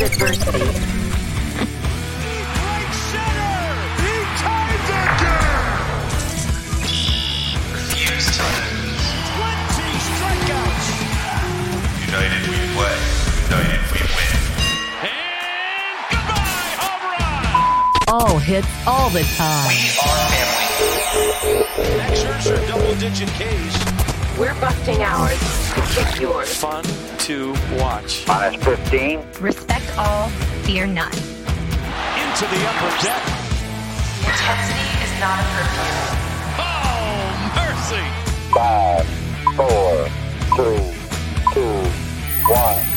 face adversity. Right center! He times it! Refuse to lose. 20 strikeouts! United we play. United we win. And goodbye, home run! All hits all the time. We are family. Max Scherzer double-digit Ks. We're busting ours to yours. Fun to watch. Minus 15. Respect all, fear none. Into the upper deck. Intensity is not a perfume. Oh, mercy! Five, four, three, two, one.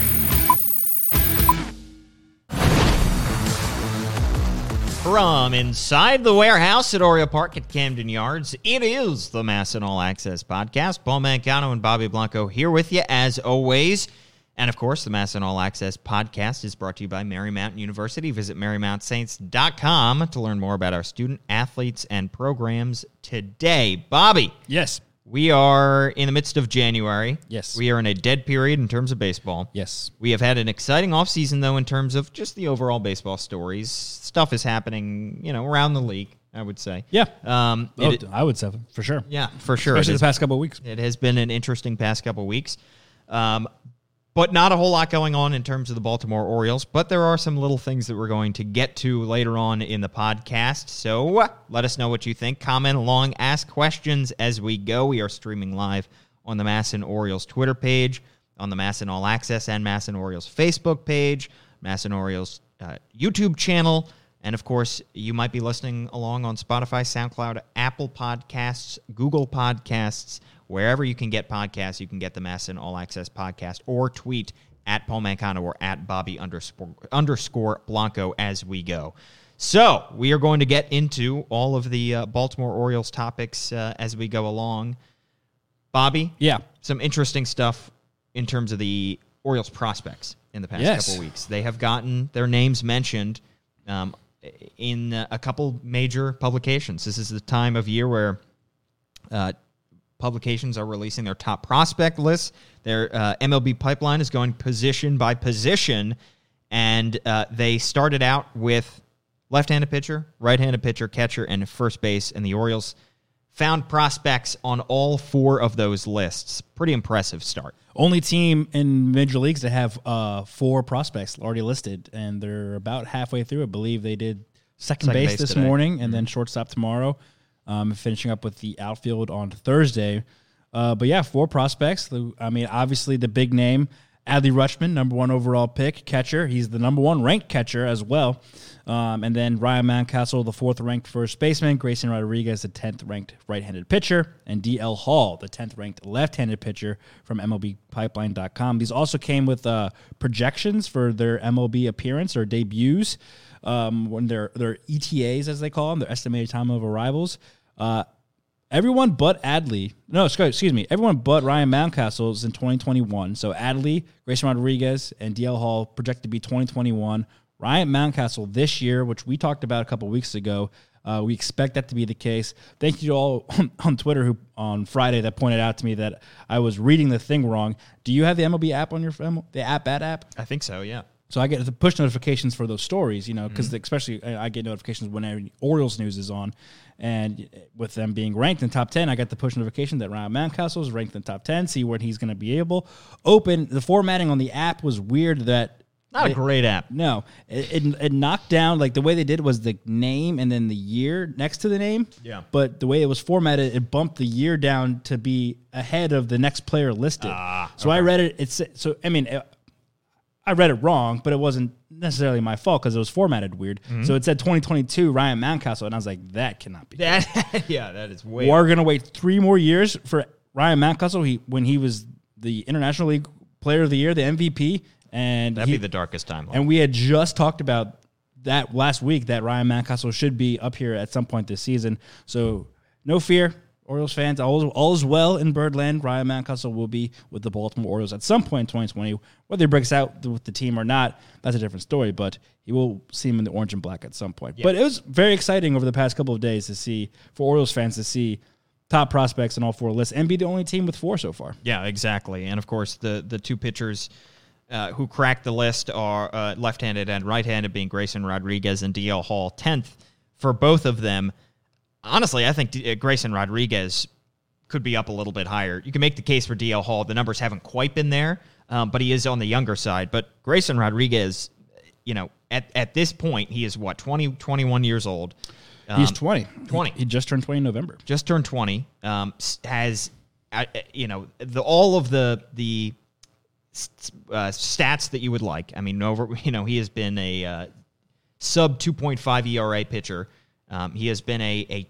From inside the warehouse at Oriole Park at Camden Yards, it is the MASN All Access podcast. Paul Mancano and Bobby Blanco here with you as always. And of course, the MASN All Access podcast is brought to you by Marymount University. Visit marymountsaints.com to learn more about our student athletes and programs today. Bobby, Yes. We are in the midst of January. Yes. We are in a dead period in terms of baseball. Yes. We have had an exciting offseason, though, in terms of just the overall baseball stories. Stuff is happening, you know, around the league, I would say. Yeah. Um, Oh, it- I would say for sure. yeah, for sure. Especially It the past couple of weeks. it has been an interesting past couple of weeks. Um, but not a whole lot going on in terms of the Baltimore Orioles. But there are some little things that we're going to get to later on in the podcast. So let us know what you think. Comment along, ask questions as we go. We are streaming live on the MASN Orioles Twitter page, on the MASN All Access and MASN Orioles Facebook page, MASN Orioles uh, YouTube channel. And of course, you might be listening along on Spotify, SoundCloud, Apple Podcasts, Google Podcasts, wherever you can get podcasts. You can get the MASN All Access podcast or tweet at Paul Mancano or at Bobby underscore, underscore Blanco as we go. So we are going to get into all of the uh, Baltimore Orioles topics uh, as we go along. Bobby, Yeah. some interesting stuff in terms of the Orioles prospects in the past Yes. couple weeks. They have gotten their names mentioned um, in a couple major publications. This is the time of year where uh, publications are releasing their top prospect lists. Their uh, MLB pipeline is going position by position, and uh, they started out with left-handed pitcher, right-handed pitcher, catcher, and first base. And the Orioles found prospects on all four of those lists. Pretty impressive start. Only team in major leagues to have uh, four prospects already listed, and they're about halfway through. I believe they did second, Second base, base this today. morning, and then shortstop tomorrow. Um, finishing up with the outfield on Thursday. Uh, but yeah, four prospects. I mean, obviously the big name, Adley Rutschman, number one overall pick catcher. He's the number one ranked catcher as well. Um, and then Ryan Mountcastle, the fourth ranked first baseman. Grayson Rodriguez, the tenth ranked right-handed pitcher, and DL Hall, the tenth ranked left-handed pitcher from MLBPipeline.com. These also came with uh, projections for their MLB appearance or debuts. Um, when their their ETAs, as they call them, their estimated time of arrivals. Uh, Everyone but Adley, no, excuse me, everyone but Ryan Mountcastle is in 2021. So Adley, Grayson Rodriguez, and DL Hall projected to be 2021. Ryan Mountcastle this year, which we talked about a couple weeks ago, uh, we expect that to be the case. Thank you to all on Twitter who on Friday that pointed out to me that I was reading the thing wrong. Do you have the MLB app on your phone? The app at app? I think so, yeah. So I get the push notifications for those stories, you know, because Mm-hmm. especially I I get notifications whenever Orioles news is on, and with them being ranked in top ten, I got the push notification that Ryan Mountcastle is ranked in top ten. See when he's going to be able open. The formatting on the app was weird. That Not a great app. No, it, it, it knocked down like the way they did was the name and then the year next to the name. Yeah. But the way it was formatted, it bumped the year down to be ahead of the next player listed. Ah, so I read it. It's so I mean. I read it wrong, but it wasn't necessarily my fault because it was formatted weird. Mm-hmm. So it said 2022 Ryan Mountcastle, and I was like, that cannot be. That, yeah, that is way. We're gonna wait three more years for Ryan Mountcastle. He when he was the International League Player of the Year, the MVP, and That'd he- be the darkest time. and we had just talked about that last week that Ryan Mountcastle should be up here at some point this season. So no fear, Orioles fans. All, all is well in Birdland. Ryan Mountcastle will be with the Baltimore Orioles at some point in 2020. Whether he breaks out with the team or not, that's a different story. But he will see him in the orange and black at some point. But it was very exciting over the past couple of days to see for Orioles fans to see top prospects in all four lists and be the only team with four so far. Yeah, exactly. And of course, the the two pitchers uh, who cracked the list are uh, left-handed and right-handed, being Grayson Rodriguez and DL Hall. Tenth for both of them. Honestly, I think D- uh, Grayson Rodriguez could be up a little bit higher. You can make the case for DL Hall. The numbers haven't quite been there, um, but he is on the younger side. But Grayson Rodriguez, you know, at, at this point, he is what, 20, 21 years old. He's Um, 20. 20. He, he just turned 20 in November. just turned 20 um, has uh, you know the all of the the uh, stats that you would like i mean over you know he has been a uh, sub 2.5 era pitcher um, he has been a, a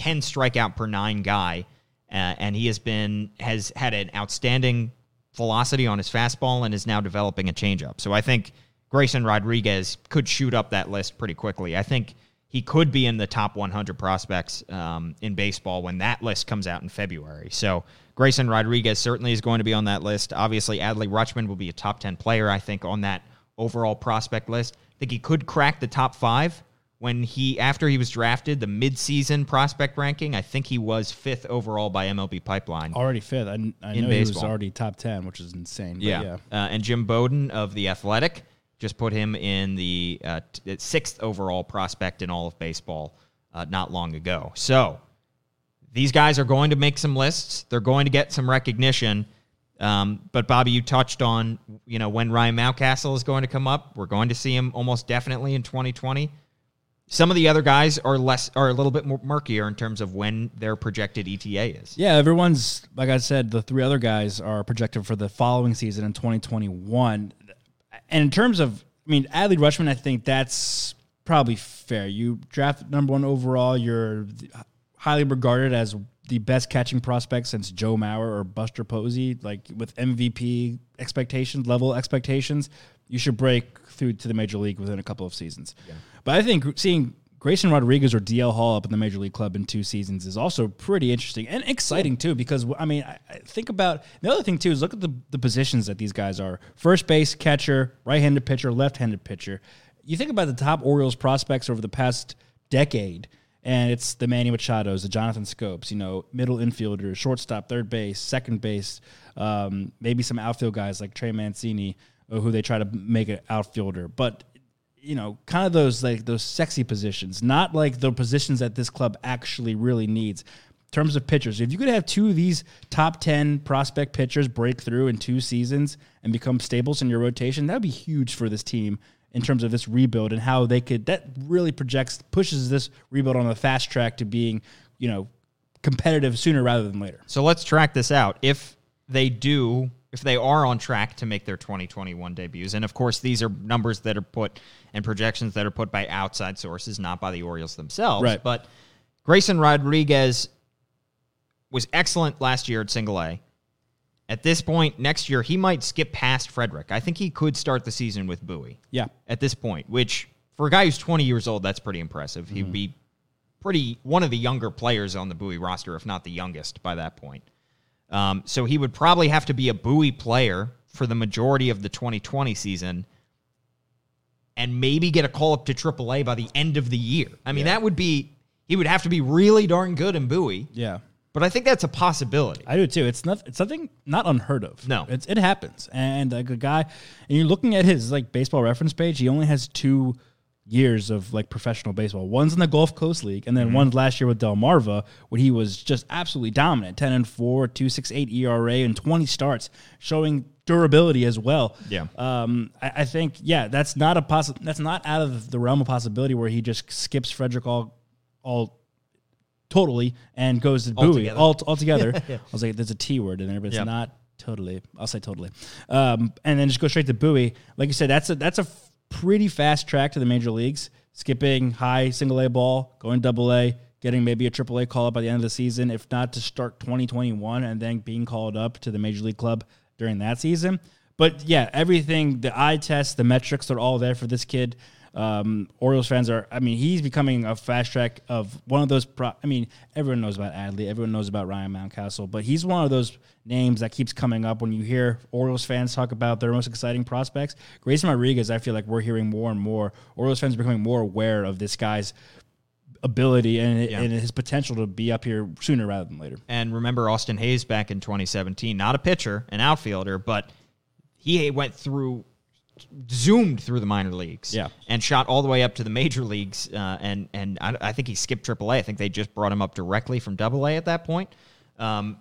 10 strikeout per nine guy uh, and he has been has had an outstanding velocity on his fastball and is now developing a changeup so i think grayson rodriguez could shoot up that list pretty quickly i think he could be in the top 100 prospects um, in baseball when that list comes out in February. So Grayson Rodriguez certainly is going to be on that list. Obviously, Adley Rutschman will be a top 10 player, I think, on that overall prospect list. I think he could crack the top five when he after he was drafted the midseason prospect ranking. I think he was fifth overall by MLB Pipeline. Already fifth. I, I In know he was already top 10, which is insane. but Yeah. Uh, and Jim Bowden of The Athletic just put him in the uh, t- sixth overall prospect in all of baseball uh, not long ago. So these guys are going to make some lists. They're going to get some recognition. Um, but Bobby, you touched on, you know, when Ryan Mountcastle is going to come up. We're going to see him almost definitely in 2020. Some of the other guys are less, are a little bit more murkier in terms of when their projected ETA is. Yeah, everyone's like I said, the three other guys are projected for the following season in 2021. And in terms of, I mean, Adley Rutschman, I think that's probably fair. You draft number one overall, you're highly regarded as the best catching prospect since Joe Mauer or Buster Posey, like with MVP expectations, level expectations, you should break through to the major league within a couple of seasons. But I think seeing Grayson Rodriguez or DL Hall up in the major league club in two seasons is also pretty interesting and exciting too. Because I mean, I, I think about the other thing too is look at the, the positions that these guys are: first base, catcher, right-handed pitcher, left-handed pitcher. You think about the top Orioles prospects over the past decade, and it's the Manny Machado's, the Jonathan Schoops, you know, middle infielders, shortstop, third base, second base, um, maybe some outfield guys like Trey Mancini, uh, who they try to make an outfielder, but you know, kind of those like those sexy positions, not like the positions that this club actually really needs. In terms of pitchers, if you could have two of these top 10 prospect pitchers break through in two seasons and become staples in your rotation, that would be huge for this team in terms of this rebuild and how they could that really projects pushes this rebuild on the fast track to being, you know, competitive sooner rather than later. So let's track this out. If they do, if they are on track to make their 2021 debuts, and of course, these are numbers that are put and projections that are put by outside sources, not by the Orioles themselves. Right. But Grayson Rodriguez was excellent last year at single A. At this point, next year, he might skip past Frederick. I think he could start the season with Bowie Yeah. at this point, which for a guy who's 20 years old, that's pretty impressive. He'd mm-hmm. be pretty one of the younger players on the Bowie roster, if not the youngest by that point. Um, so he would probably have to be a Bowie player for the majority of the 2020 season and maybe get a call up to AAA by the end of the year. I mean, that would be, he would have to be really darn good in Bowie, Yeah. but I think that's a possibility. I do too. It's not. It's something not unheard of. No. it's, it happens. And like a guy, and you're looking at his like baseball reference page. He only has two years of like professional baseball. One's in the Gulf Coast League, and then Mm-hmm. one's last year with Delmarva, when he was just absolutely dominant. Ten and four, two six eight ERA, and twenty starts, showing durability as well. Yeah. Um, I, I think yeah, that's not a possi- That's not out of the realm of possibility where he just skips Frederick all all totally and goes to Bowie all altogether. I was like, there's a T word in there, but it's not totally. I'll say totally. Um, and then just go straight to Bowie. Like you said, that's a that's a pretty fast track to the major leagues. Skipping high single A ball, going double A, getting maybe a triple A call up by the end of the season, if not to start 2021, and then being called up to the major league club during that season. But yeah, everything, the eye test, the metrics are all there for this kid. Um, Orioles fans are, I mean, he's becoming a fast track of one of those. Pro, I mean, everyone knows about Adley, everyone knows about Ryan Mountcastle, but he's one of those names that keeps coming up when you hear Orioles fans talk about their most exciting prospects. Grayson Rodriguez, I feel like we're hearing more and more. Orioles fans are becoming more aware of this guy's ability and, Yeah. and his potential to be up here sooner rather than later. And remember Austin Hays back in 2017, not a pitcher, an outfielder, but he went through zoomed through the minor leagues Yeah. and shot all the way up to the major leagues uh, and and I, I think he skipped AAA. I think they just brought him up directly from AA at that point. Um,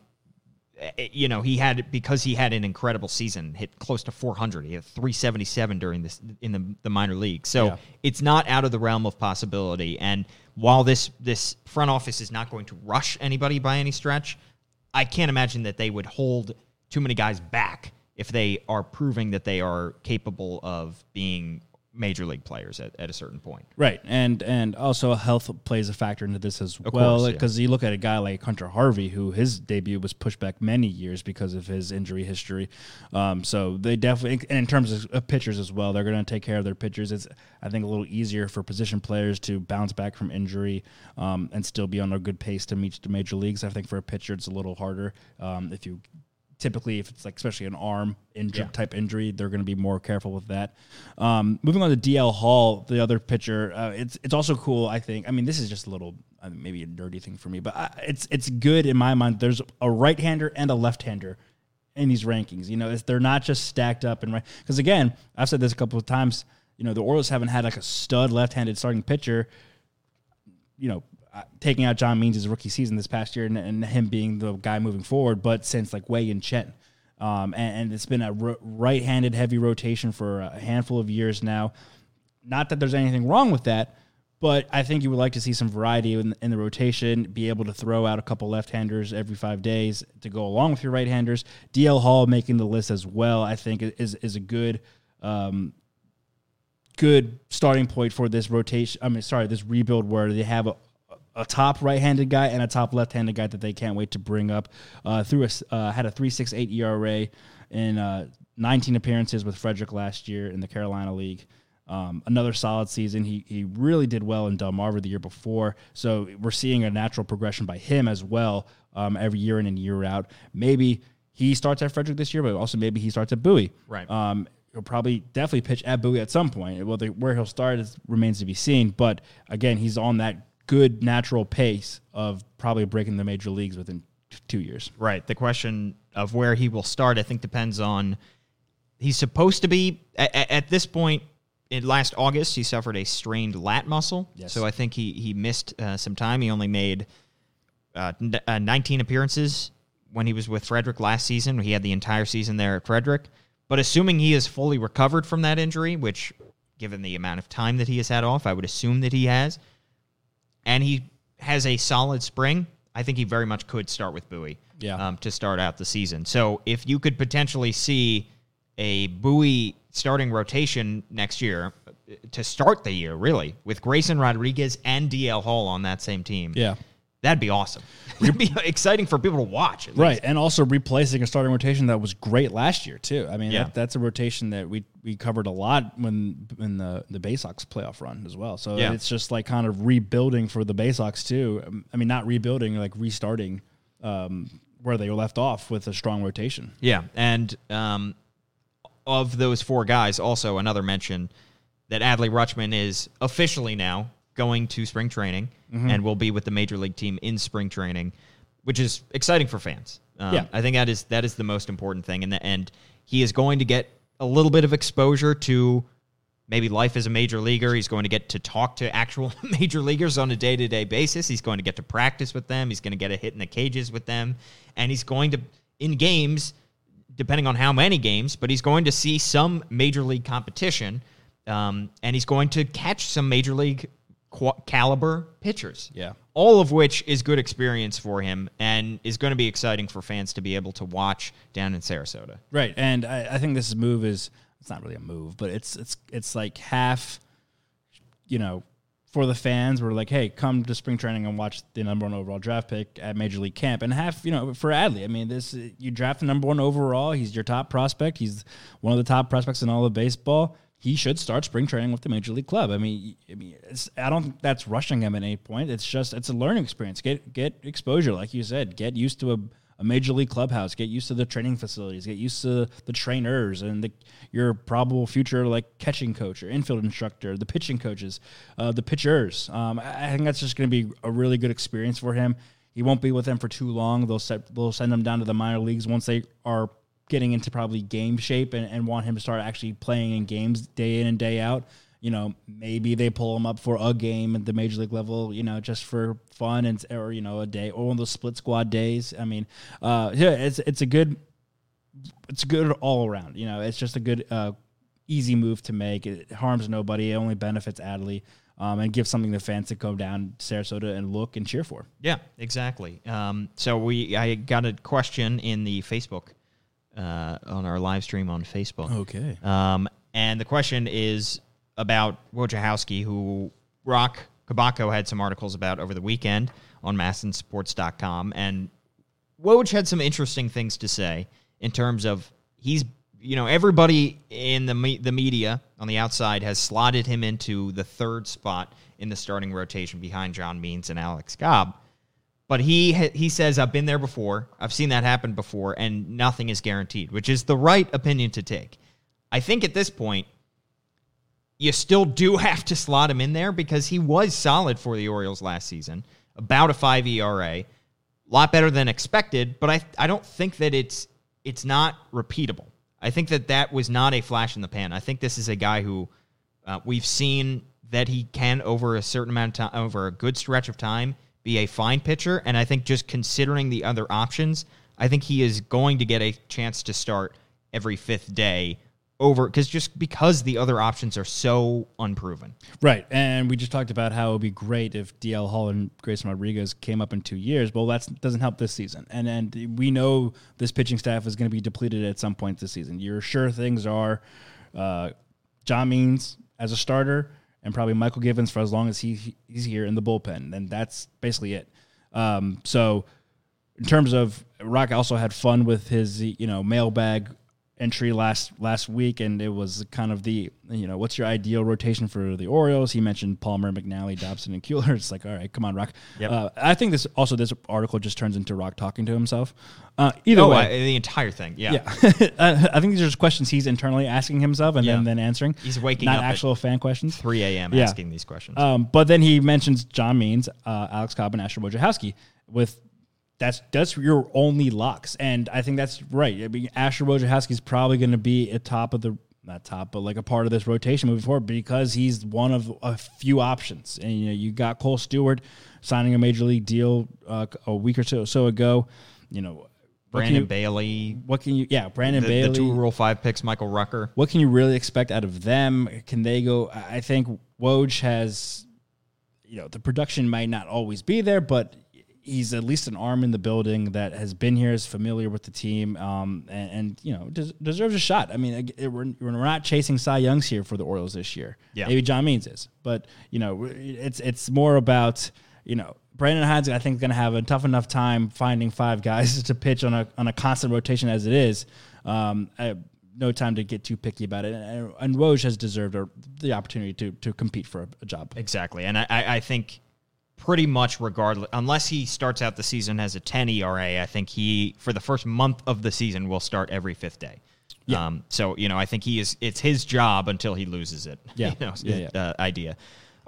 eh, you know, he had because he had an incredible season, hit close to 400. He had 377 during this in the the minor league. So Yeah. it's not out of the realm of possibility. And while this this front office is not going to rush anybody by any stretch, I can't imagine that they would hold too many guys back if they are proving that they are capable of being major league players at, at a certain point. Right, and and also health plays a factor into this as well course, yeah. because you look at a guy like Hunter Harvey, who his debut was pushed back many years because of his injury history. Um, so they definitely, and in terms of, of pitchers as well, they're going to take care of their pitchers. It's I think a little easier for position players to bounce back from injury um, and still be on a good pace to meet the major leagues. I think for a pitcher, it's a little harder um, if you typically if it's like especially an arm injury Yeah. type injury they're going to be more careful with that um, moving on to dl hall the other pitcher uh, it's it's also cool i think i mean this is just a little uh, maybe a nerdy thing for me but I, it's it's good in my mind there's a right-hander and a left-hander in these rankings you know it's, they're not just stacked up and right because again i've said this a couple of times you know the orioles haven't had like a stud left-handed starting pitcher you know, uh, taking out John Means' rookie season this past year and, and him being the guy moving forward, but since like Wei-Yin Chen. Um, and, and it's been a ro- right-handed heavy rotation for a handful of years now. Not that there's anything wrong with that, but I think you would like to see some variety in, in the rotation, be able to throw out a couple left-handers every five days to go along with your right-handers. DL Hall making the list as well, I think is is a good um, good starting point for this rotation. I mean, sorry, this rebuild where they have a, a top right-handed guy and a top left-handed guy that they can't wait to bring up. Uh, through a uh, had a three six eight ERA in uh, 19 appearances with Frederick last year in the Carolina League. Um, another solid season. He he really did well in Delmarva the year before, so we're seeing a natural progression by him as well um, every year in and year out. Maybe he starts at Frederick this year, but also maybe he starts at Bowie. Right. Um, he'll probably definitely pitch at Bowie at some point. Well, the, where he'll start is, remains to be seen. But again, he's on that good natural pace of probably breaking the major leagues within two years. Right. The question of where he will start, I think, depends on. He's supposed to be at, at this point. In last August, he suffered a strained lat muscle, Yes. so I think he he missed uh, some time. He only made uh, n- uh, 19 appearances when he was with Frederick last season. He had the entire season there at Frederick. But assuming he is fully recovered from that injury, which, given the amount of time that he has had off, I would assume that he has, and he has a solid spring, I think he very much could start with Bowie Yeah. um, to start out the season. So if you could potentially see a Bowie starting rotation next year uh, to start the year, really, with Grayson Rodriguez and DL Hall on that same team, Yeah. That'd be awesome. It'd be exciting for people to watch. at Right, least. and also replacing a starting rotation that was great last year too. I mean, Yeah. that, that's a rotation that we we covered a lot when in the the Bay Sox playoff run as well. So Yeah. it's just like kind of rebuilding for the Bay Sox too. Um, I mean, not rebuilding, like restarting um, where they were left off with a strong rotation. Yeah, and um, of those four guys, also another mention that Adley Rutschman is officially now going to spring training Mm-hmm. and will be with the major league team in spring training, which is exciting for fans. Um, Yeah. I think that is that is the most important thing, and the, and he is going to get a little bit of exposure to maybe life as a major leaguer. He's going to get to talk to actual major leaguers on a day to day basis. He's going to get to practice with them. He's going to get a hit in the cages with them. And he's going to, in games, depending on how many games, but he's going to see some major league competition. Um, and he's going to catch some major league caliber pitchers. Yeah. All of which is good experience for him and is going to be exciting for fans to be able to watch down in Sarasota. Right, and I, I think this move is it's not really a move, but it's it's it's like half, you know, for the fans. We're like, hey, come to spring training and watch the number one overall draft pick at Major League Camp, and half, you know, for Adley. I mean, this you draft the number one overall. He's your top prospect. He's one of the top prospects in all of baseball. He should start spring training with the major league club. I mean, I mean, I don't think that's rushing him at any point. It's just it's a learning experience. Get get exposure, like you said. Get used to a a major league clubhouse. Get used to the training facilities. Get used to the trainers and the, your probable future like catching coach or infield instructor, the pitching coaches, uh, the pitchers. Um, I I think that's just going to be a really good experience for him. He won't be with them for too long. They'll set, they'll send him down to the minor leagues once they are getting into probably game shape and, and want him to start actually playing in games day in and day out. You know, maybe they pull him up for a game at the major league level, you know, just for fun and or you know a day or one of those split squad days. I mean, uh, yeah, it's it's a good it's good all around. You know, it's just a good, uh, easy move to make. It harms nobody. It only benefits Adley um, and gives something the fans to come down Sarasota and look and cheer for. Yeah, exactly. Um, so we, I got a question in the Facebook uh, on our live stream on Facebook. Okay. Um, and the question is about Wojciechowski, who Roch Kubatko had some articles about over the weekend on masnsports.com. And Woj had some interesting things to say in terms of he's, you know, everybody in the me- the media on the outside has slotted him into the third spot in the starting rotation behind John Means and Alex Cobb. But he he says I've been there before. I've seen that happen before, and nothing is guaranteed, which is the right opinion to take. I think at this point, you still do have to slot him in there because he was solid for the Orioles last season, about a five ERA, a lot better than expected. But I I don't think that it's it's not repeatable. I think that that was not a flash in the pan. I think this is a guy who uh, we've seen that he can over a certain amount of time, over a good stretch of time, be a fine pitcher. And I think just considering the other options, I think he is going to get a chance to start every fifth day over because just because the other options are so unproven. Right. And we just talked about how it would be great if DL Hall and Grayson Rodriguez came up in two years. Well, that doesn't help this season. And and we know this pitching staff is going to be depleted at some point this season. You're sure things are uh, John Means as a starter and probably Michael Givens for as long as he he's here in the bullpen. And that's basically it. Um, so in terms of Roch also had fun with his you know mailbag entry last last week, and it was kind of the you know what's your ideal rotation for the Orioles? He mentioned Palmer, McNally, Dobson, and Cuellar. It's like all right, come on, Roch. Yep. Uh, I think this also this article just turns into Roch talking to himself. Uh, either Oh, way, I- the entire thing. Yeah. yeah, I I think these are just questions he's internally asking himself and Yeah. then then answering. He's waking not up actual fan questions. 3 a.m. Yeah. asking these questions. Um, but then he mentions John Means, uh, Alex Cobb, and Asher Wojciechowski with that's that's your only locks, and I think that's right. I mean, Asher Wojciechowski is probably going to be at top of the not top, but like a part of this rotation moving forward because he's one of a few options. And you know, you got Kohl Stewart signing a major league deal uh, a week or so so ago. You know, Brandon you- Bailey, What can you? Yeah, Brandon the, Bailey. the two Rule 5 picks, Michael Rucker. What can you really expect out of them? Can they go? I I think Woj has, you know, the production might not always be there, but he's at least an arm in the building that has been here, is familiar with the team, um, and, and you know des- deserves a shot. I mean, it- we're, we're not chasing Cy Youngs here for the Orioles this year. Yeah. maybe John Means is, but you know, it's it's more about you know. Brandon Hines, I think, is going to have a tough enough time finding five guys to pitch on a on a constant rotation as it is. Um, I, no time to get too picky about it. And, and Woj has deserved a, the opportunity to to compete for a, a job. Exactly. And I, I I think pretty much regardless, unless he starts out the season as a 10 ERA, I think he, for the first month of the season, will start every fifth day. Yeah. Um, so, you know, I think he is, it's his job until he loses it. Yeah. You know, Yeah, yeah. Uh, idea.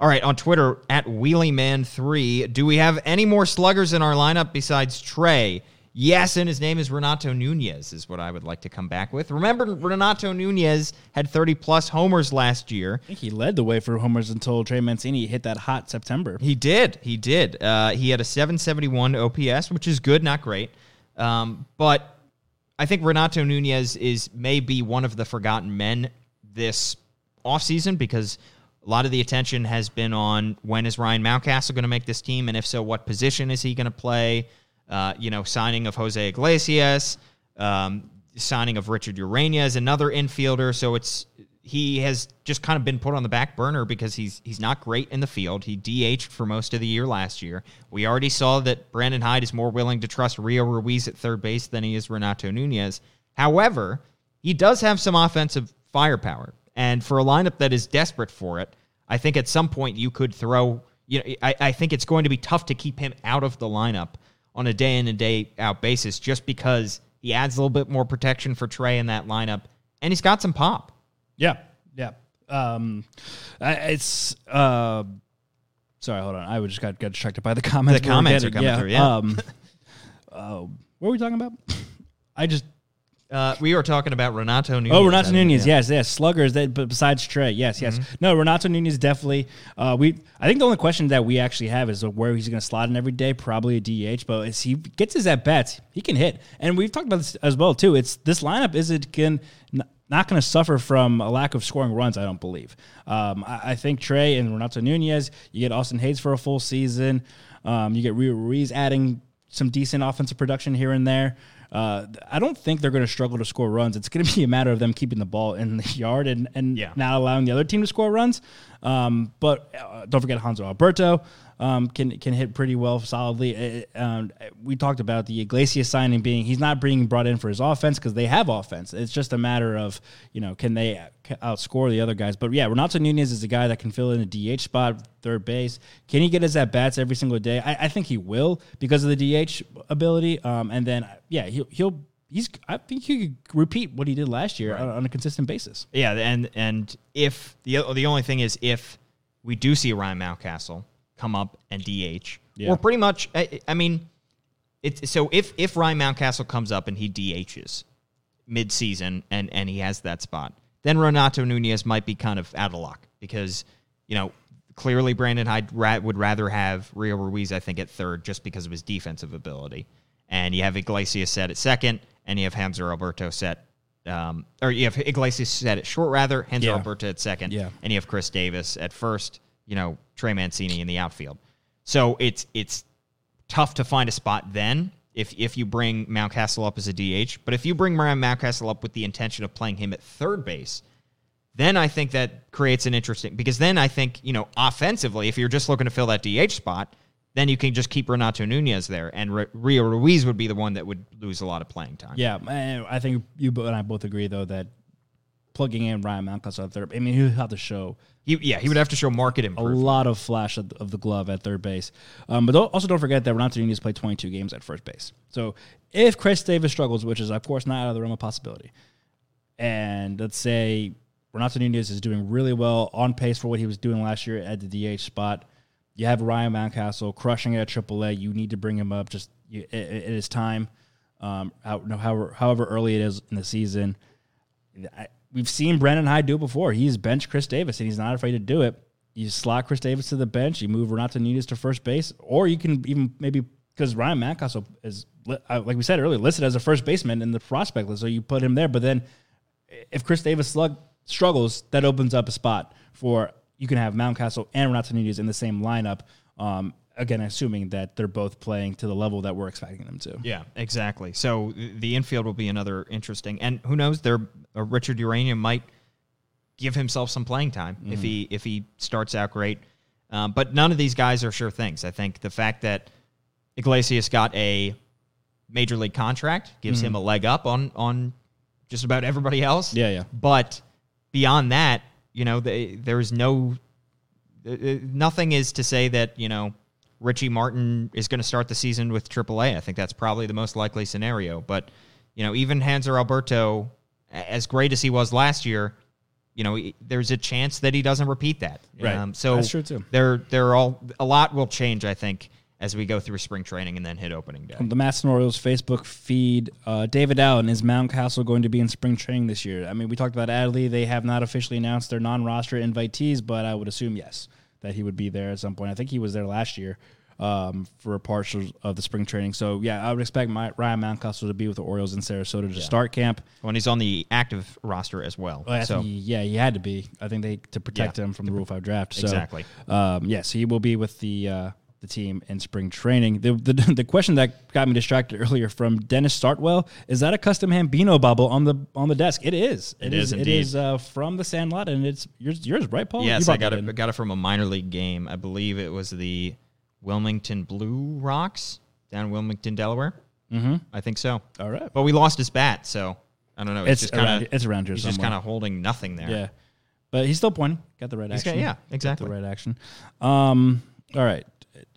All right. On Twitter, at WheelieMan3, do we have any more sluggers in our lineup besides Trey? Yes, and his name is Renato Nunez, is what I would like to come back with. Remember, Renato Nunez had 30 plus homers last year. I think he led the way for homers until Trey Mancini hit that hot September. He did. He did. Uh, he had a 771 OPS, which is good, not great. Um, but I think Renato Nunez is maybe one of the forgotten men this offseason because a lot of the attention has been on when is Ryan Mountcastle going to make this team, and if so, what position is he going to play? Uh, you know, signing of Jose Iglesias, um, signing of Richard Urena, another infielder. So it's he has just kind of been put on the back burner because he's he's not great in the field. He DH'd for most of the year last year. We already saw that Brandon Hyde is more willing to trust Rio Ruiz at third base than he is Renato Nunez. However, he does have some offensive firepower, and for a lineup that is desperate for it, I think at some point you could throw. You know, I, I think it's going to be tough to keep him out of the lineup on a day in and day out basis, just because he adds a little bit more protection for Trey in that lineup, and he's got some pop. Yeah, yeah. Um, it's uh, sorry, hold on. I just got got distracted by the comments. The comments are coming through, yeah. Um, uh, what were we talking about? I just Uh, we were talking about Renato Nunez. Oh, Renato I Nunez, yeah. yes, yes. Sluggers that but besides Trey, yes, yes. Mm-hmm. No, Renato Nunez definitely. Uh, we I think the only question that we actually have is where he's going to slot in every day. Probably a DH, but as he gets his at bats, he can hit. And we've talked about this as well too. It's this lineup is it can not going to suffer from a lack of scoring runs. I don't believe. Um, I, I think Trey and Renato Nunez. You get Austin Hays for a full season. Um, you get Rio Ruiz adding some decent offensive production here and there. Uh, I don't think they're going to struggle to score runs. It's going to be a matter of them keeping the ball in the yard and, and Yeah. not allowing the other team to score runs. Um, but uh, don't forget Hanser Alberto um, can can hit pretty well solidly. Uh, um, we talked about the Iglesias signing being he's not being brought in for his offense because they have offense. It's just a matter of you know can they outscore the other guys. But yeah, Renato Nunez is a guy that can fill in a DH spot, third base. Can he get his at bats every single day? I, I think he will because of the DH ability. Um, and then yeah, he'll he'll. He's. I think he could repeat what he did last year on, on a consistent basis. Yeah, and and if the the only thing is if we do see Ryan Mountcastle come up and DH, Yeah. or pretty much, I, I mean, it's so if if Ryan Mountcastle comes up and he DHs mid-season and and he has that spot, then Renato Nunez might be kind of out of luck because you know clearly Brandon Hyde would rather have Rio Ruiz I think at third just because of his defensive ability, and you have Iglesias set at second, and you have Hanser Alberto set. Um, or you have Iglesias set at short rather, Hanser Yeah. Alberto at second, Yeah. and you have Chris Davis at first. You know Trey Mancini in the outfield. So it's it's tough to find a spot then if if you bring Mountcastle up as a DH. But if you bring Ryan Mountcastle up with the intention of playing him at third base, then I think that creates an interesting because then I think you know offensively, if you're just looking to fill that DH spot, then you can just keep Renato Nunez there, and Re- Rio Ruiz would be the one that would lose a lot of playing time. Yeah, I think you and I both agree though that plugging in Ryan Mountcastle at third. I mean, he'll have to show he, yeah, he would have to show market improvement. a lot of flash of, of the glove at third base. Um, but don't, also don't forget that Renato Nunez played 22 games at first base. So if Chris Davis struggles, which is of course not out of the realm of possibility, and let's say Renato Nunez is doing really well on pace for what he was doing last year at the DH spot. You have Ryan Mountcastle crushing it at AAA. You need to bring him up. Just you, it, it is time. Um, how, no, however, however early it is in the season, I, we've seen Brandon Hyde do it before. He's benched Chris Davis, and he's not afraid to do it. You slot Chris Davis to the bench. You move Renato Nunez to first base, or you can even maybe because Ryan Mountcastle is uh, like we said earlier listed as a first baseman in the prospect list, so you put him there. But then if Chris Davis slug struggles, that opens up a spot for you can have Mountcastle and Renato Nunez in the same lineup. Um, again, assuming that they're both playing to the level that we're expecting them to. Yeah, exactly. So the infield will be another interesting, and who knows? There, uh, Richard Urena might give himself some playing time if he if he starts out great. Um, but none of these guys are sure things. I think the fact that Iglesias got a major league contract gives him a leg up on on just about everybody else. Yeah, yeah. But beyond that, you know, they, there is no uh, uh, nothing is to say that you know Richie Martin is going to start the season with AAA. I think that's probably the most likely scenario. But you know, even Hanser Alberto, as great as he was last year, you know, he- there's a chance that he doesn't repeat that. Um, Right. so That's true, too. They're they're all a lot will change. I think as we go through spring training and then hit opening day. From the MASN Orioles Facebook feed, uh, David Allen is Mountcastle going to be in spring training this year? I mean, we talked about Adley. They have not officially announced their non-roster invitees, but I would assume yes that he would be there at some point. I think he was there last year um, for a partial of the spring training. So yeah, I would expect my, Ryan Mountcastle to be with the Orioles in Sarasota to start camp. when he's on the active roster as well. I so he- yeah, he had to be. I think they to protect Yeah, him from the Rule Five draft. So, Exactly. Um, yes, he will be with the uh, the team in spring training. The, the the question that got me distracted earlier from Dennis Startwell is that a custom Hambino bobble on the on the desk? It is. It is It indeed. is uh, from the Sandlot, and it's yours. Yours, right, Paul? You Yes, I got it. I got it from a minor league game. I believe it was the Wilmington Blue Rocks down in Wilmington, Delaware. Mm-hmm. I think so. All right. But we lost his bat, so I don't know. It's just kind of it's around here He's just kind of holding nothing there. Yeah, but he's still pointing. Got the right He's got- action. yeah, Got exactly. the right action. Um. All right.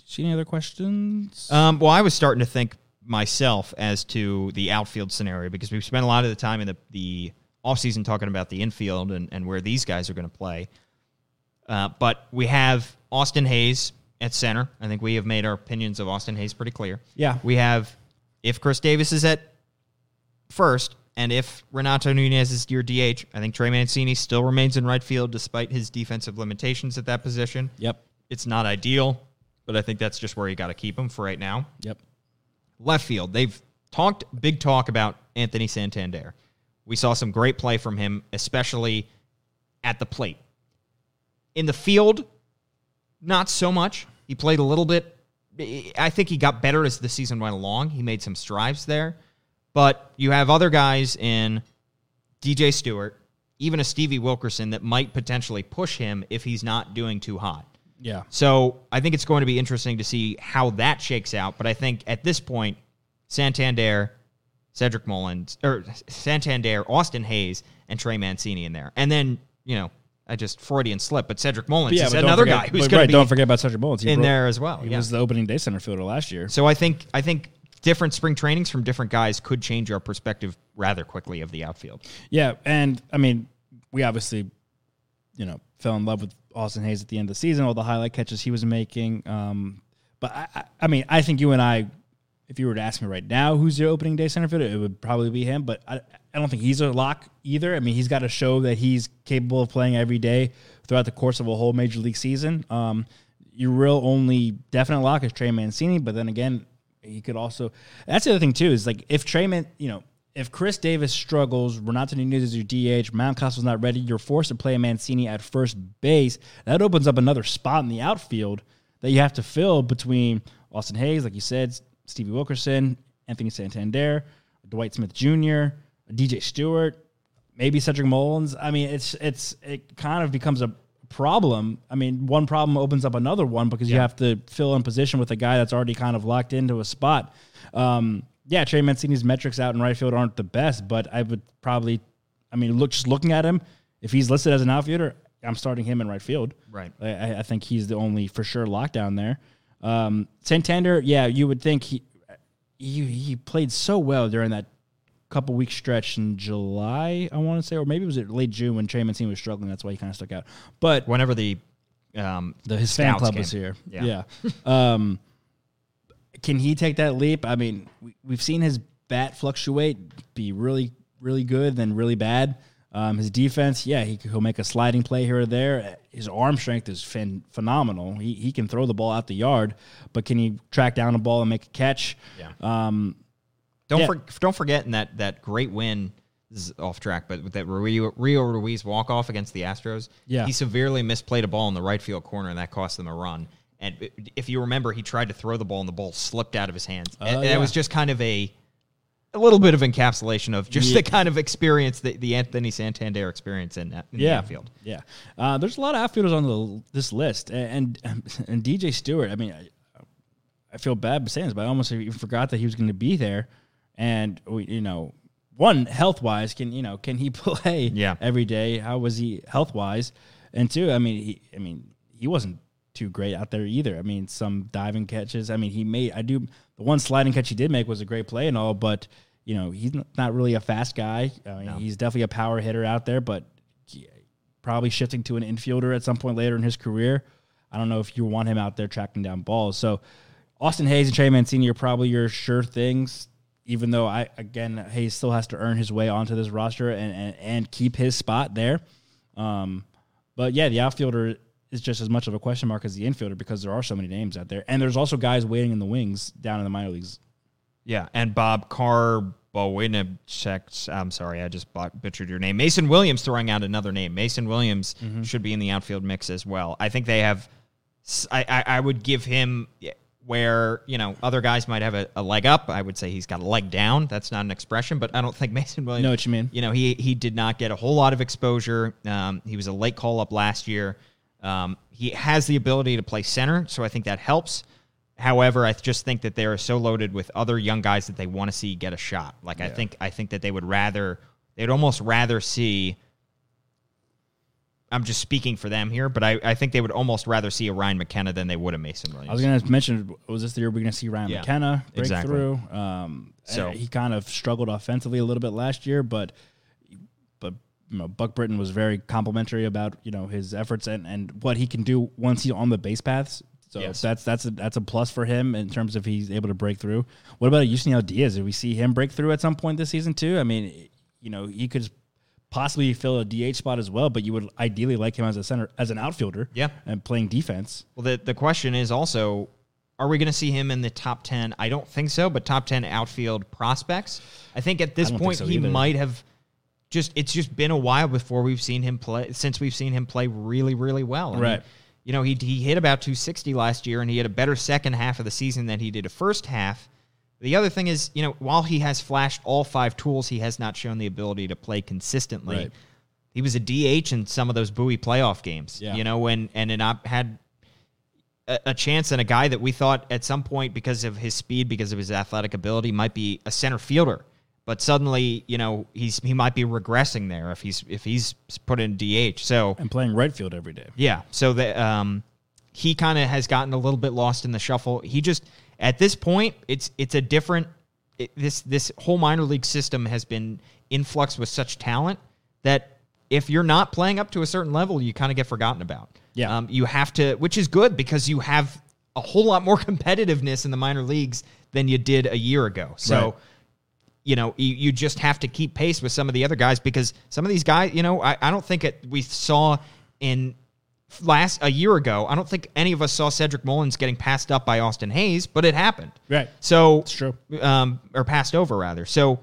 See any other questions? Um, well, I was starting to think myself as to the outfield scenario because we've spent a lot of the time in the, the offseason talking about the infield and, and where these guys are going to play. Uh, but we have Austin Hays at center. I think we have made our opinions of Austin Hays pretty clear. Yeah. We have, if Chris Davis is at first, And if Renato Nunez is your DH, I think Trey Mancini still remains in right field despite his defensive limitations at that position. Yep. It's not ideal, but I think that's just where you got to keep him for right now. Yep. Left field, they've talked big talk about Anthony Santander. We saw some great play from him, especially at the plate. In the field, not so much. He played a little bit. I think he got better as the season went along. He made some strides there. But you have other guys in DJ Stewart, even a Stevie Wilkerson that might potentially push him if he's not doing too hot. Yeah. So I think it's going to be interesting to see how that shakes out. But I think at this point, Santander, Cedric Mullins, or Santander, Austin Hays, and Trey Mancini in there. And then, you know, I just Freudian slip, but Cedric Mullins yeah, is another forget- guy who's going right, to be don't forget about Cedric Mullins. He in broke- there as well. He yeah. was the opening day center fielder last year. So I think I think different spring trainings from different guys could change our perspective rather quickly of the outfield. Yeah, and I mean, we obviously, you know, fell in love with Austin Hays at the end of the season, all the highlight catches he was making. Um, but I, I, mean, I think you and I, if you were to ask me right now who's your opening day center it would probably be him. But I, I don't think he's a lock either. I mean, he's got to show that he's capable of playing every day throughout the course of a whole major league season. Um, your real only definite lock is Trey Mancini, but then again, he could also. That's the other thing too is like if Trey Man, you know, if Chris Davis struggles, Renato Nunez is your DH, Mountcastle's not ready, you're forced to play Mancini at first base. That opens up another spot in the outfield that you have to fill between Austin Hays, like you said, Stevie Wilkerson, Anthony Santander, Dwight Smith Jr., DJ Stewart, maybe Cedric Mullins. I mean, it's it's it kind of becomes a problem. I mean, one problem opens up another one because you have to fill in position with a guy that's already kind of locked into a spot. Um, yeah, Trey Mancini's metrics out in right field aren't the best, but I would probably, I mean, look just looking at him, if he's listed as an outfielder, I'm starting him in right field. Right. I- I, think he's the only for sure lockdown there. Um, Santander, yeah, you would think he, he he played so well during that couple week stretch in July, I want to say, or maybe it was late June when Trey Mancini was struggling. That's why he kind of stuck out. But Whenever the um, the his fan club came. was here. Yeah. Yeah. um, can he take that leap? I mean, we, we've seen his bat fluctuate, be really, really good, then really bad. Um, his defense, yeah, he, he'll make a sliding play here or there. His arm strength is phen- phenomenal. He, he can throw the ball out the yard, but can he track down a ball and make a catch? Yeah. Um, Don't Yeah. for, don't forget in that that great win. This is off track, but with that Rio, Rio Ruiz walk off against the Astros, Yeah. he severely misplayed a ball in the right field corner, and that cost them a run. And if you remember, he tried to throw the ball, and the ball slipped out of his hands. and Oh, and yeah. it was just kind of a a little bit of encapsulation of just Yeah. the kind of experience that the Anthony Santander experience in, that- in the yeah, outfield. Yeah, uh, there's a lot of outfielders on the, this list, and and, and DJ Stewart. I mean, I, I feel bad saying this, but I almost even forgot that he was going to be there. And we, you know, one health wise, can you know, can he play Yeah. every day? How was he health wise? And two, I mean, he, I mean, he wasn't too great out there either. I mean, some diving catches. I mean, he made. I do the one sliding catch he did make was a great play and all, but you know, he's not really a fast guy. I mean, he's definitely a power hitter out there, but probably shifting to an infielder at some point later in his career. I don't know if you want him out there tracking down balls. So Austin Hays and Trey Mancini are probably your sure things. Even though I again Hays still has to earn his way onto this roster and and, and keep his spot there. Um, but yeah, the outfielder is just as much of a question mark as the infielder because there are so many names out there, and there's also guys waiting in the wings down in the minor leagues. Yeah, and Bob Carbowinchek. I'm sorry, I just bought, butchered your name. Mason Williams throwing out another name. Mason Williams Mm-hmm. should be in the outfield mix as well. I think they have. I I would give him where you know other guys might have a, a leg up. I would say he's got a leg down. That's not an expression, but I don't think Mason Williams. Know what you mean. You know, he he did not get a whole lot of exposure. Um, he was a late call up last year. Um, he has the ability to play center, so I think that helps. However, I just think that they are so loaded with other young guys that they want to see get a shot. Like I think I think that they would rather they'd almost rather see I'm just speaking for them here, but I, I think they would almost rather see a Ryan McKenna than they would a Mason Williams. I was going to mention, was this the year we're going to see Ryan Yeah, McKenna break exactly. through? Um, So- he kind of struggled offensively a little bit last year, but you know, Buck Britton was very complimentary about you know his efforts and, and what he can do once he's on the base paths. So Yes. that's that's a, that's a plus for him in terms of he's able to break through. What about Yusniel Diaz? Did we see him break through at some point this season too? I mean, you know he could possibly fill a DH spot as well. But you would ideally like him as a center, as an outfielder, Yeah. and playing defense. Well, the the question is also, are we going to see him in the top ten? I don't think so, but top ten outfield prospects. I think at this I don't think point so he might have. Just it's just been a while before we've seen him play. Since we've seen him play really, really well. I mean, Right. you know, he he hit about 260 last year, and he had a better second half of the season than he did a first half. The other thing is, you know, while he has flashed all five tools, he has not shown the ability to play consistently. Right. He was a DH in some of those Bowie playoff games. Yeah. You know, when and it had a, a chance and a guy that we thought at some point because of his speed, because of his athletic ability, might be a center fielder. But suddenly, you know, he's he might be regressing there if he's if he's put in DH. So And playing right field every day. yeah, so that um, he kind of has gotten a little bit lost in the shuffle. He just at this point, it's it's a different. It, this this whole minor league system has been influxed with such talent that if you're not playing up to a certain level, you kind of get forgotten about. Yeah. um, you have to, which is good because you have a whole lot more competitiveness in the minor leagues than you did a year ago. So Right. You know, you, you just have to keep pace with some of the other guys because some of these guys, you know, I, I don't think it, we saw in last a year ago, I don't think any of us saw Cedric Mullins getting passed up by Austin Hays, but it happened. Right. So It's true. Um, or passed over rather. So,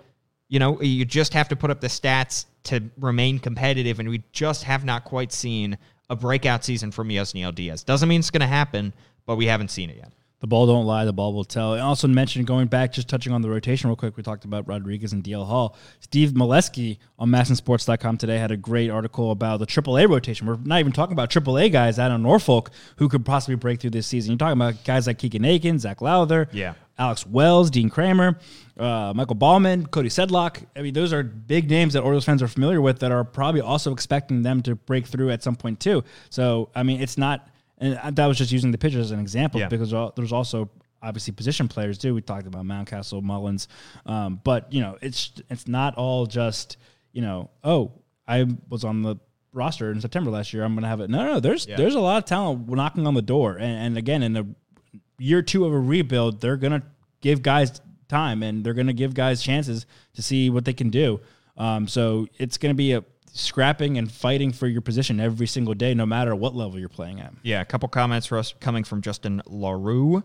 you know, you just have to put up the stats to remain competitive, and we just have not quite seen a breakout season from Yusniel Diaz. Doesn't mean it's going to happen, but we haven't seen it yet. The ball don't lie, the ball will tell. And also mentioned going back, just touching on the rotation real quick, we talked about Rodriguez and DL Hall. Steve Melewski on masnsports.com today had a great article about the AAA rotation. We're not even talking about AAA guys out of Norfolk who could possibly break through this season. You're talking about guys like Keegan Akin, Zach Lowther, Yeah. Alex Wells, Dean Kremer, uh, Michael Baumann, Cody Sedlock. I mean, those are big names that Orioles fans are familiar with that are probably also expecting them to break through at some point too. So, I mean, it's not, and that was just using the pitchers as an example Yeah. because there's also obviously position players too. We talked about Mountcastle, Mullins, um, but you know, it's it's not all just you know, oh, I was on the roster in September last year. I'm going to have it. No, no, there's there's a lot of talent knocking on the door, and, and again, in the year two of a rebuild, they're going to give guys time and they're going to give guys chances to see what they can do. Um, so it's going to be a scrapping and fighting for your position every single day, no matter what level you're playing at. Yeah, a couple comments for us coming from Justin LaRue.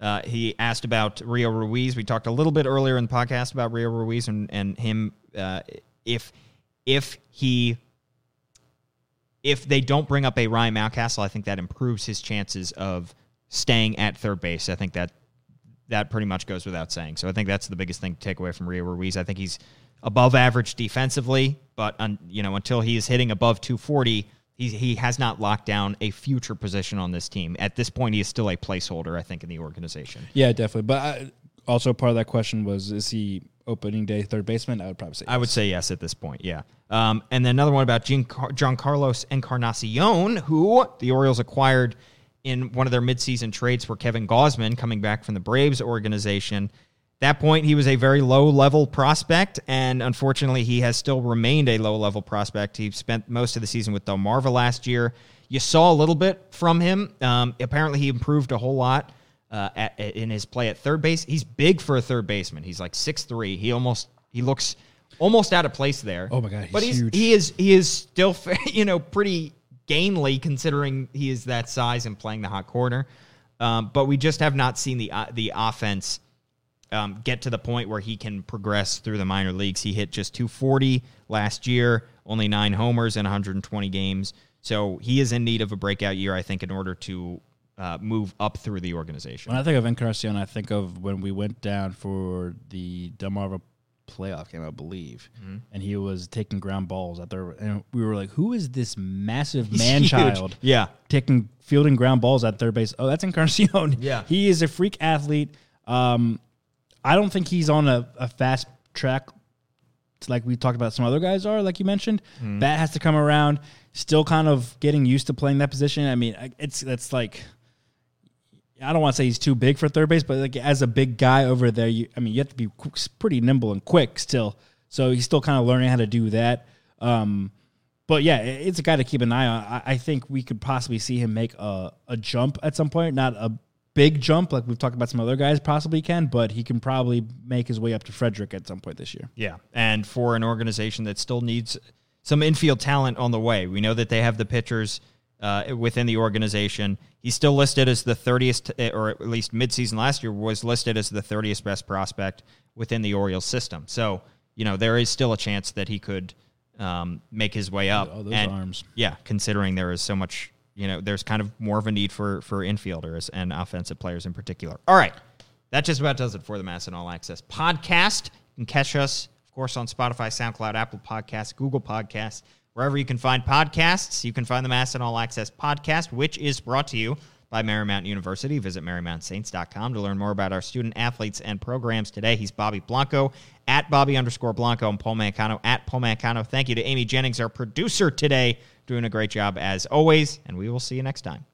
Uh, he asked about Rio Ruiz. We talked a little bit earlier in the podcast about Rio Ruiz and, and him. Uh, if if he if they don't bring up a Ryan Mountcastle, I think that improves his chances of staying at third base. I think that that pretty much goes without saying. So I think that's the biggest thing to take away from Rio Ruiz. I think he's above average defensively, but un, you know until he is hitting above 240, he he has not locked down a future position on this team. At this point, he is still a placeholder. I think in the organization. Yeah, definitely. But I, also part of that question was, is he opening day third baseman? I would probably say I would say yes at this point. Yeah. Um, and then another one about Gian- Jean Carlos Encarnacion, who the Orioles acquired in one of their midseason trades for Kevin Gausman coming back from the Braves organization. That point, he was a very low level prospect, and unfortunately, he has still remained a low level prospect. He spent most of the season with Delmarva last year. You saw a little bit from him. Um, apparently, he improved a whole lot uh, at, in his play at third base. He's big for a third baseman. He's like six three. He almost he looks almost out of place there. Oh my God, he's but he's huge. he is he is still you know pretty gainly considering he is that size and playing the hot corner. Um, but we just have not seen the uh, the offense um, get to the point where he can progress through the minor leagues. He hit just 240 last year, only nine homers in 120 games. So he is in need of a breakout year, I think, in order to uh, move up through the organization. When I think of Encarnacion, I think of when we went down for the Delmarva playoff game, I believe, Mm-hmm. and he was taking ground balls out there, and we were like, "Who is this massive man child?" Yeah. taking fielding ground balls at third base. Oh, that's Encarnacion. Yeah. he is a freak athlete. Um, I don't think he's on a, a fast track like we talked about some other guys are, like you mentioned. Mm-hmm. Bat has to come around. Still kind of getting used to playing that position. I mean, it's it's like I don't want to say he's too big for third base, but like as a big guy over there, you I mean you have to be pretty nimble and quick still. So he's still kind of learning how to do that. Um, but yeah, it's a guy to keep an eye on. I, I think we could possibly see him make a, a jump at some point, not a big jump like we've talked about some other guys possibly can, but he can probably make his way up to Frederick at some point this year. Yeah. And for an organization that still needs some infield talent on the way, we know that they have the pitchers uh, within the organization. He's still listed as the 30th, or at least midseason last year was listed as the 30th best prospect within the Orioles system. So, you know, there is still a chance that he could um, make his way up. Oh, those And, arms. Yeah, considering there is so much, you know, there's kind of more of a need for for infielders and offensive players in particular. All right. That just about does it for the MASN All Access podcast. You can catch us, of course, on Spotify, SoundCloud, Apple Podcasts, Google Podcasts, wherever you can find podcasts. You can find the MASN All Access podcast, which is brought to you by Marymount University. Visit MarymountSaints.com to learn more about our student athletes and programs today. He's Bobby Blanco at Bobby underscore Blanco and Paul Mancano at Paul Mancano. Thank you to Amy Jennings, our producer today, doing a great job as always, and we will see you next time.